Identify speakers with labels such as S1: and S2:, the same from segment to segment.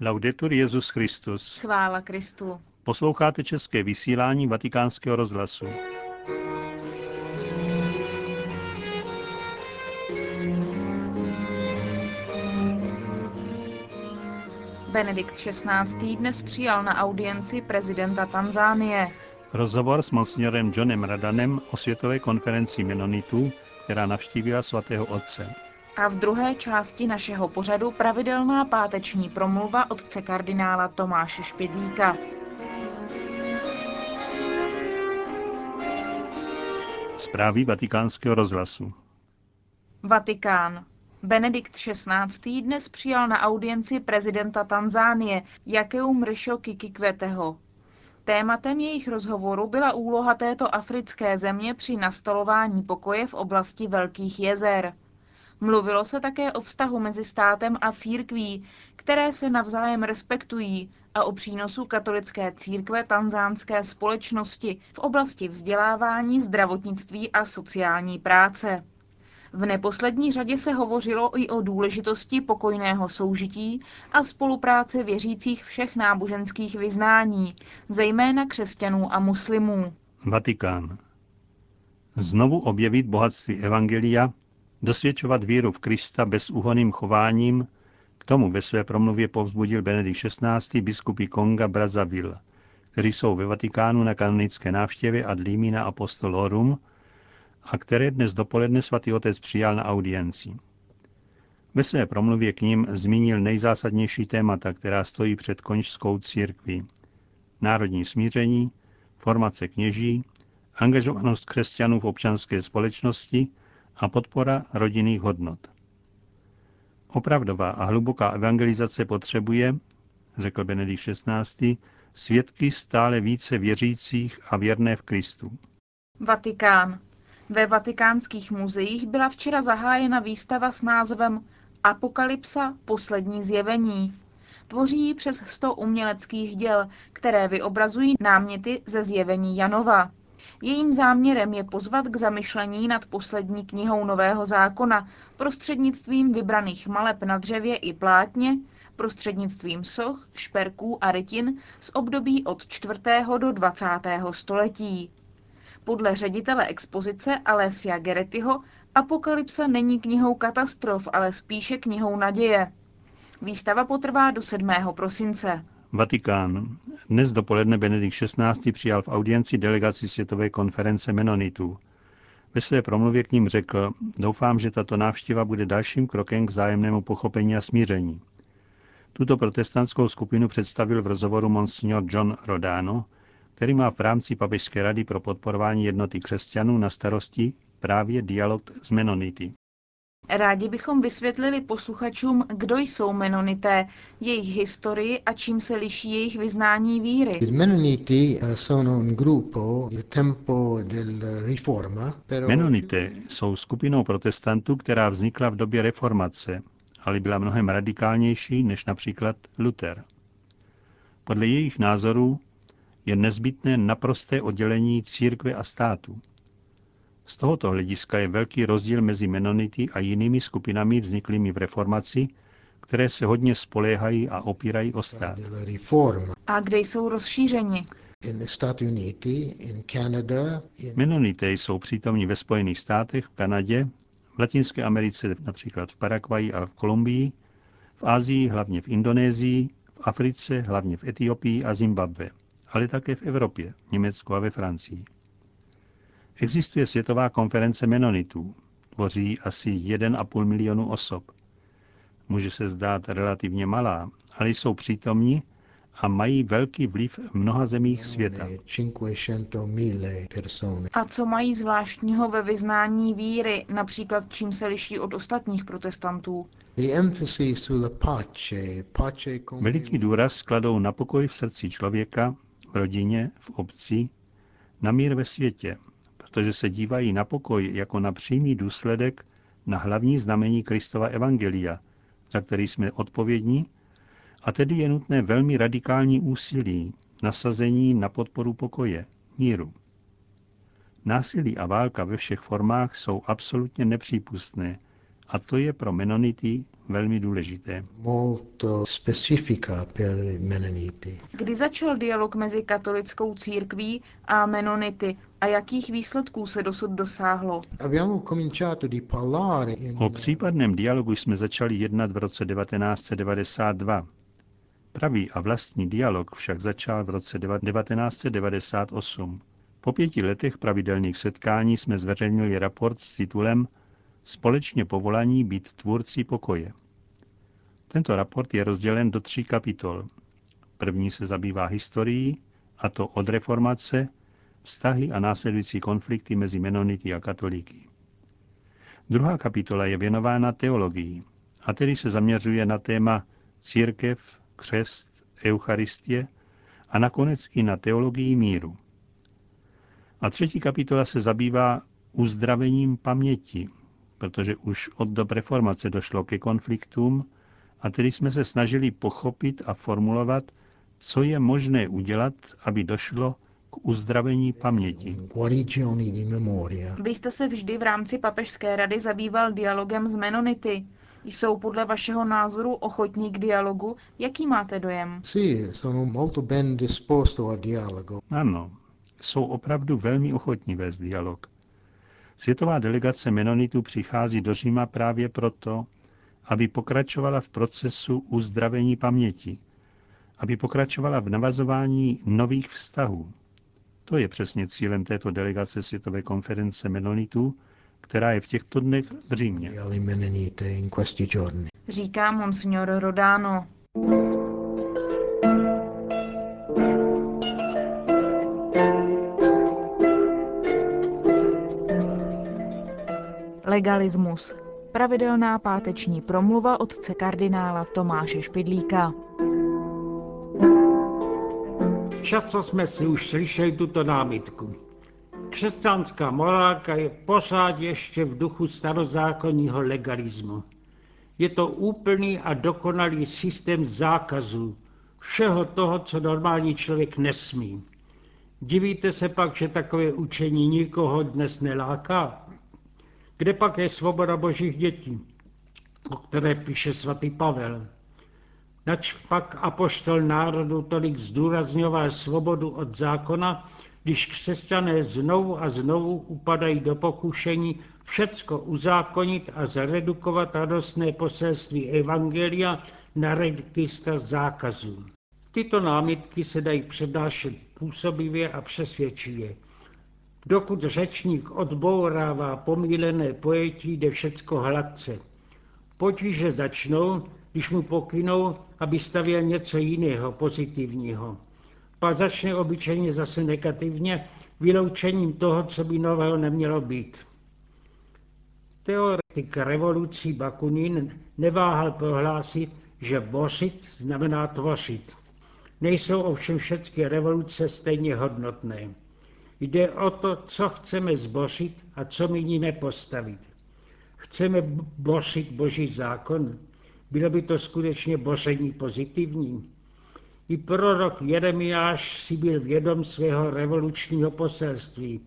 S1: Laudetur Jezus Christus.
S2: Chvála Kristu.
S1: Posloucháte české vysílání Vatikánského rozhlasu.
S2: Benedikt XVI. dnes přijal na audienci prezidenta Tanzánie.
S1: Rozhovor s monsignorem Johnem Radanem o světové konferenci Menonitů, která navštívila svatého otce.
S2: A v druhé části našeho pořadu pravidelná páteční promluva otce kardinála Tomáše Špidlíka.
S1: Zprávy vatikánského rozhlasu.
S2: Vatikán. Benedikt XVI. dnes přijal na audienci prezidenta Tanzánie Jakeu Mršo Kikikveteho. Tématem jejich rozhovoru byla úloha této africké země při nastolování pokoje v oblasti Velkých jezer. Mluvilo se také o vztahu mezi státem a církví, které se navzájem respektují, a o přínosu katolické církve tanzánské společnosti v oblasti vzdělávání, zdravotnictví a sociální práce. V neposlední řadě se hovořilo i o důležitosti pokojného soužití a spolupráce věřících všech náboženských vyznání, zejména křesťanů a muslimů.
S1: Vatikán. Znovu objevit bohatství Evangelia, dosvědčovat víru v Krista bezúhonným chováním, k tomu ve své promluvě povzbudil Benedikt XVI. biskupy Konga Brazzaville, kteří jsou ve Vatikánu na kanonické návštěvě ad limina apostolorum, a které dnes dopoledne svatý otec přijal na audienci. Ve své promluvě k ním zmínil nejzásadnější témata, která stojí před končskou církví. Národní smíření, formace kněží, angažovanost křesťanů v občanské společnosti a podpora rodinných hodnot. Opravdová a hluboká evangelizace potřebuje, řekl Benedikt XVI., svědky stále více věřících a věrné v Kristu.
S2: Vatikán. Ve vatikánských muzeích byla včera zahájena výstava s názvem Apokalypsa poslední zjevení. Tvoří ji přes 100 uměleckých děl, které vyobrazují náměty ze zjevení Janova. Jejím záměrem je pozvat k zamyšlení nad poslední knihou Nového zákona prostřednictvím vybraných maleb na dřevě i plátně, prostřednictvím soch, šperků a rytin z období od 4. do 20. století. Podle ředitele expozice Alessia Geretyho Apokalypsa není knihou katastrof, ale spíše knihou naděje. Výstava potrvá do 7. prosince.
S1: Vatikán. Dnes dopoledne Benedikt XVI. přijal v audienci delegaci Světové konference Menonitů. Ve své promluvě k ním řekl, doufám, že tato návštěva bude dalším krokem k vzájemnému pochopení a smíření. Tuto protestantskou skupinu představil v rozhovoru monsignor John Rodano, který má v rámci Papežské rady pro podporování jednoty křesťanů na starosti právě dialog s Menonity.
S2: Rádi bychom vysvětlili posluchačům, kdo jsou Menonité, jejich historii a čím se liší jejich vyznání víry.
S1: Menonité jsou skupinou protestantů, která vznikla v době reformace, ale byla mnohem radikálnější než například Luther. Podle jejich názorů je nezbytné naprosté oddělení církve a státu. Z tohoto hlediska je velký rozdíl mezi Menonity a jinými skupinami vzniklými v reformaci, které se hodně spoléhají a opírají o stát.
S2: A kde jsou rozšířeni?
S1: Menonité jsou přítomní ve Spojených státech, v Kanadě, v Latinské Americe, například v Paraguaji a v Kolumbii, v Asii hlavně v Indonésii, v Africe hlavně v Etiopii a Zimbabwe ale také v Evropě, v Německu a ve Francii. Existuje Světová konference menonitů. Tvoří asi 1,5 milionu osob. Může se zdát relativně malá, ale jsou přítomní a mají velký vliv v mnoha zemích světa.
S2: A co mají zvláštního ve vyznání víry, například čím se liší od ostatních protestantů?
S1: Veliký důraz kladou na pokoj v srdci člověka, v rodině, v obci, na mír ve světě, protože se dívají na pokoj jako na přímý důsledek na hlavní znamení Kristova Evangelia, za který jsme odpovědní, a tedy je nutné velmi radikální úsilí, nasazení na podporu pokoje, míru. Násilí a válka ve všech formách jsou absolutně nepřípustné A to je pro Menonity velmi důležité.
S3: Molto specifica per i Mennoniti.
S2: Kdy začal dialog mezi katolickou církví a Menonity a jakých výsledků se dosud dosáhlo?
S3: Abbiamo cominciato di parlare in
S1: O případném dialogu jsme začali jednat v roce 1992. Pravý a vlastní dialog však začal v roce 1998. Po pěti letech pravidelných setkání jsme zveřejnili raport s titulem Společně povolaní být tvůrci pokoje. Tento raport je rozdělen do tří kapitol. První se zabývá historií, a to od reformace, vztahy a následující konflikty mezi menonity a katolíky. Druhá kapitola je věnována teologii, a tedy se zaměřuje na téma církev, křest, eucharistie a nakonec i na teologii míru. A třetí kapitola se zabývá uzdravením paměti, protože už od dob reformace došlo ke konfliktům a tedy jsme se snažili pochopit a formulovat, co je možné udělat, aby došlo k uzdravení paměti.
S3: guarigioni di memoria.
S2: Vy jste se vždy v rámci papežské rady zabýval dialogem s Menonity. Jsou podle vašeho názoru ochotní k dialogu? Jaký máte dojem?
S3: Sì, sono molto ben disposto al dialogo.
S1: Ano, jsou opravdu velmi ochotní vést dialog. Světová delegace Menonitů přichází do Říma právě proto, aby pokračovala v procesu uzdravení paměti, aby pokračovala v navazování nových vztahů. To je přesně cílem této delegace Světové konference Menonitů, která je v těchto dnech v Římě.
S3: alle Mennonite in questi giorni.
S2: Říká monsignor Rodano. Legalismus. Pravidelná páteční promluva otce kardinála Tomáše Špidlíka.
S4: Často jsme si už slyšeli tuto námitku. Křesťanská morálka je pořád ještě v duchu starozákonního legalismu. Je to úplný a dokonalý systém zákazů, všeho toho, co normální člověk nesmí. Divíte se pak, že takové učení nikoho dnes neláká? Kde pak je svoboda božích dětí, o které píše svatý Pavel? Nač pak apoštol národu tolik zdůrazňoval svobodu od zákona, když křesťané znovu a znovu upadají do pokušení všecko uzákonit a zredukovat radostné poselství Evangelia na registr zákazů. Tyto námitky se dají přednášet působivě a přesvědčivě. Dokud řečník odbourává pomílené pojetí, jde všecko hladce. Potíže začnou, když mu pokynou, aby stavěl něco jiného, pozitivního. Pak začne obyčejně zase negativně, vyloučením toho, co by nového nemělo být. Teoretik revolucí Bakunin neváhal prohlásit, že bořit znamená tvořit. Nejsou ovšem všechny revoluce stejně hodnotné. Jde o to, co chceme zbořit a co míníme postavit. Chceme bořit boží zákon? Bylo by to skutečně boření pozitivní? I prorok Jeremiáš si byl vědom svého revolučního poselství.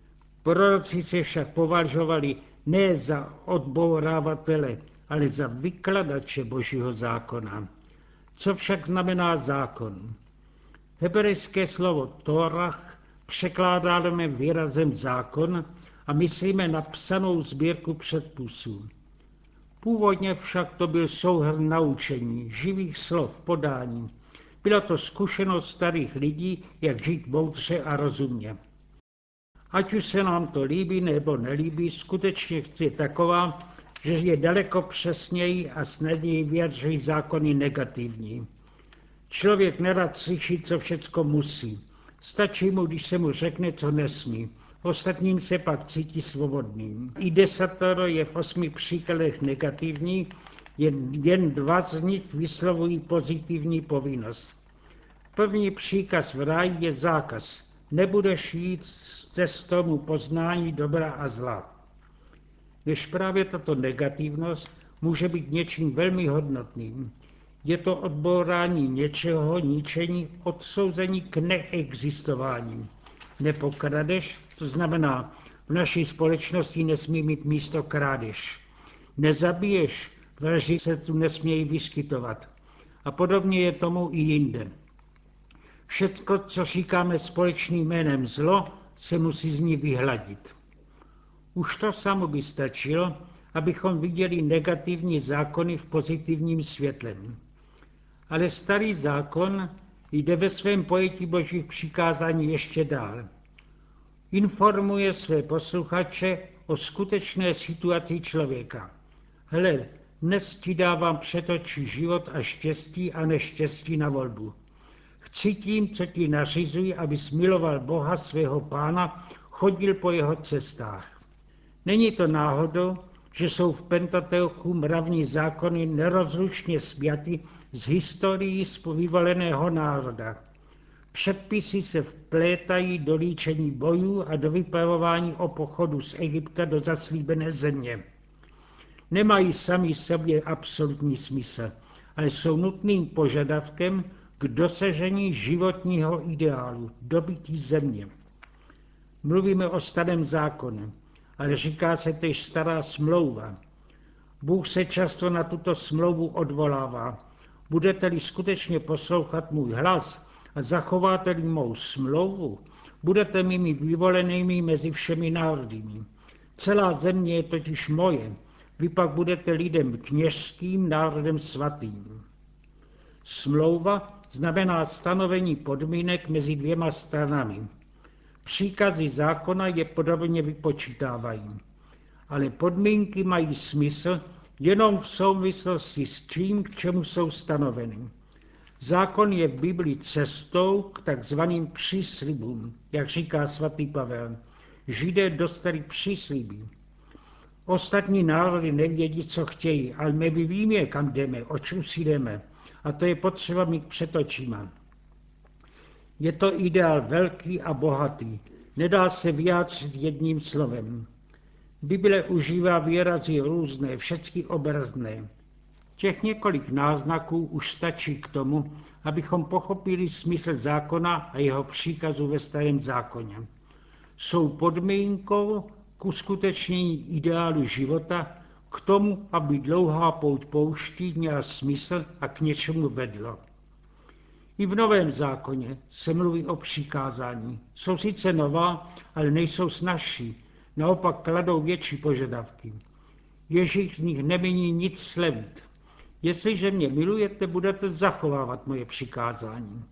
S4: Proroci se však považovali ne za odbourávatele, ale za vykladače božího zákona. Co však znamená zákon? Hebrejské slovo Torah překládáme výrazem zákon a myslíme na psanou sbírku předpisů. Původně však to byl souhrn naučení, živých slov, podání. Byla to zkušenost starých lidí, jak žít moudře a rozumně. Ať už se nám to líbí nebo nelíbí, skutečně je taková, že je daleko přesněji a snadněji vyjadřují zákony negativní. Člověk nerad slyší, co všecko musí. Stačí mu, když se mu řekne, co nesmí. Ostatním se pak cítí svobodným. I desatoro je v osmi příkladech negativní, jen, jen dva z nich vyslovují pozitivní povinnost. První příkaz v ráji je zákaz. Nebudeš jít cestou poznání dobra a zla. Než právě tato negativnost může být něčím velmi hodnotným. Je to odbourání něčeho, ničení, odsouzení k neexistování. Nepokradeš, to znamená, v naší společnosti nesmí mít místo krádež. nezabiješ, vraži se tu nesmějí vyskytovat. A podobně je tomu i jinde. Všecko, co říkáme společným jménem zlo, se musí z ní vyhladit. Už to samo by stačilo, abychom viděli negativní zákony v pozitivním světle. Ale starý zákon jde ve svém pojetí božích přikázání ještě dál. Informuje své posluchače o skutečné situaci člověka. Hle, dnes ti dávám před oči život a štěstí a neštěstí na volbu. Chci tím, co ti nařizuji, abys miloval Boha svého pána, chodil po jeho cestách. Není to náhodou, že jsou v Pentateuchu mravní zákony nerozlučně spjaty z historií z vyvoleného národa. Předpisy se vplétají do líčení bojů a do vypravování o pochodu z Egypta do zaslíbené země. Nemají sami sobě absolutní smysl, ale jsou nutným požadavkem k dosažení životního ideálu, dobytí země. Mluvíme o starém zákoně, ale říká se tež stará smlouva. Bůh se často na tuto smlouvu odvolává. Budete-li skutečně poslouchat můj hlas a zachováte-li mou smlouvu, budete mými vyvolenými mezi všemi národy. Celá země je totiž moje, vy pak budete lidem kněžským, národem svatým. Smlouva znamená stanovení podmínek mezi dvěma stranami. Příkazy zákona je podobně vypočítávají. Ale podmínky mají smysl jenom v souvislosti s tím, k čemu jsou stanoveny. Zákon je v Bibli cestou k takzvaným příslibům, jak říká svatý Pavel. Židé dostali přísliby. Ostatní národy nevědí, co chtějí, ale my víme, kam jdeme, o čem si jdeme. A to je potřeba mít před očima. Je to ideál velký a bohatý. Nedá se vyjádřit jedním slovem. Bible užívá výrazy různé, všechny obrazné. Těch několik náznaků už stačí k tomu, abychom pochopili smysl zákona a jeho příkazu ve starém zákoně. Jsou podmínkou k uskutečnění ideálu života, k tomu, aby dlouhá pouť pouští měla smysl a k něčemu vedlo. I v Novém zákoně se mluví o přikázání. Jsou sice nová, ale nejsou snažší, naopak kladou větší požadavky. Ježíš z nich nemění nic slevit. Jestliže mě milujete, budete zachovávat moje přikázání.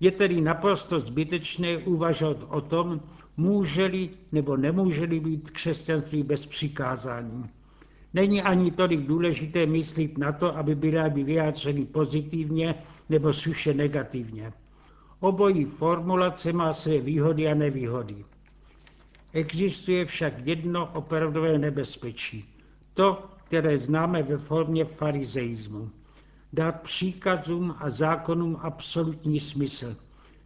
S4: Je tedy naprosto zbytečné uvažovat o tom, může-li nebo nemůže-li být křesťanství bez přikázání. Není ani tolik důležité myslit na to, aby byla by vyjádřeny pozitivně nebo suše negativně. Obojí formulace má své výhody a nevýhody. Existuje však jedno opravdové nebezpečí. To, které známe ve formě farizeismu. Dát příkazům a zákonům absolutní smysl.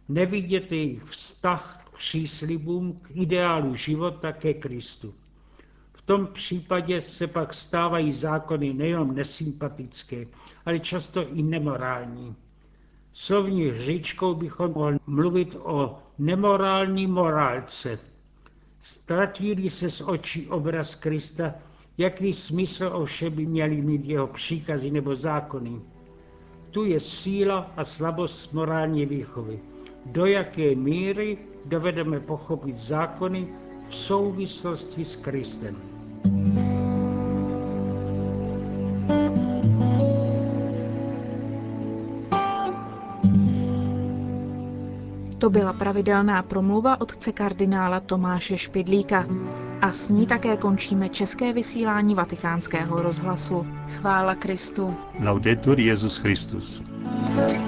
S4: Nevidět jejich vztah k příslibům, k ideálu života ke Kristu. V tom případě se pak stávají zákony nejenom nesympatické, ale často i nemorální. Slovní hříčkou bychom mohli mluvit o nemorální morálce. Ztratili se z očí obraz Krista, jaký smysl ovšem by měli mít jeho příkazy nebo zákony. Tu je síla a slabost morální výchovy. Do jaké míry dovedeme pochopit zákony v souvislosti s Kristem.
S2: To byla pravidelná promluva otce kardinála Tomáše Špidlíka. A s ní také končíme české vysílání vatikánského rozhlasu. Chvála Kristu.
S1: Laudetur Jezus Christus.
S2: thank you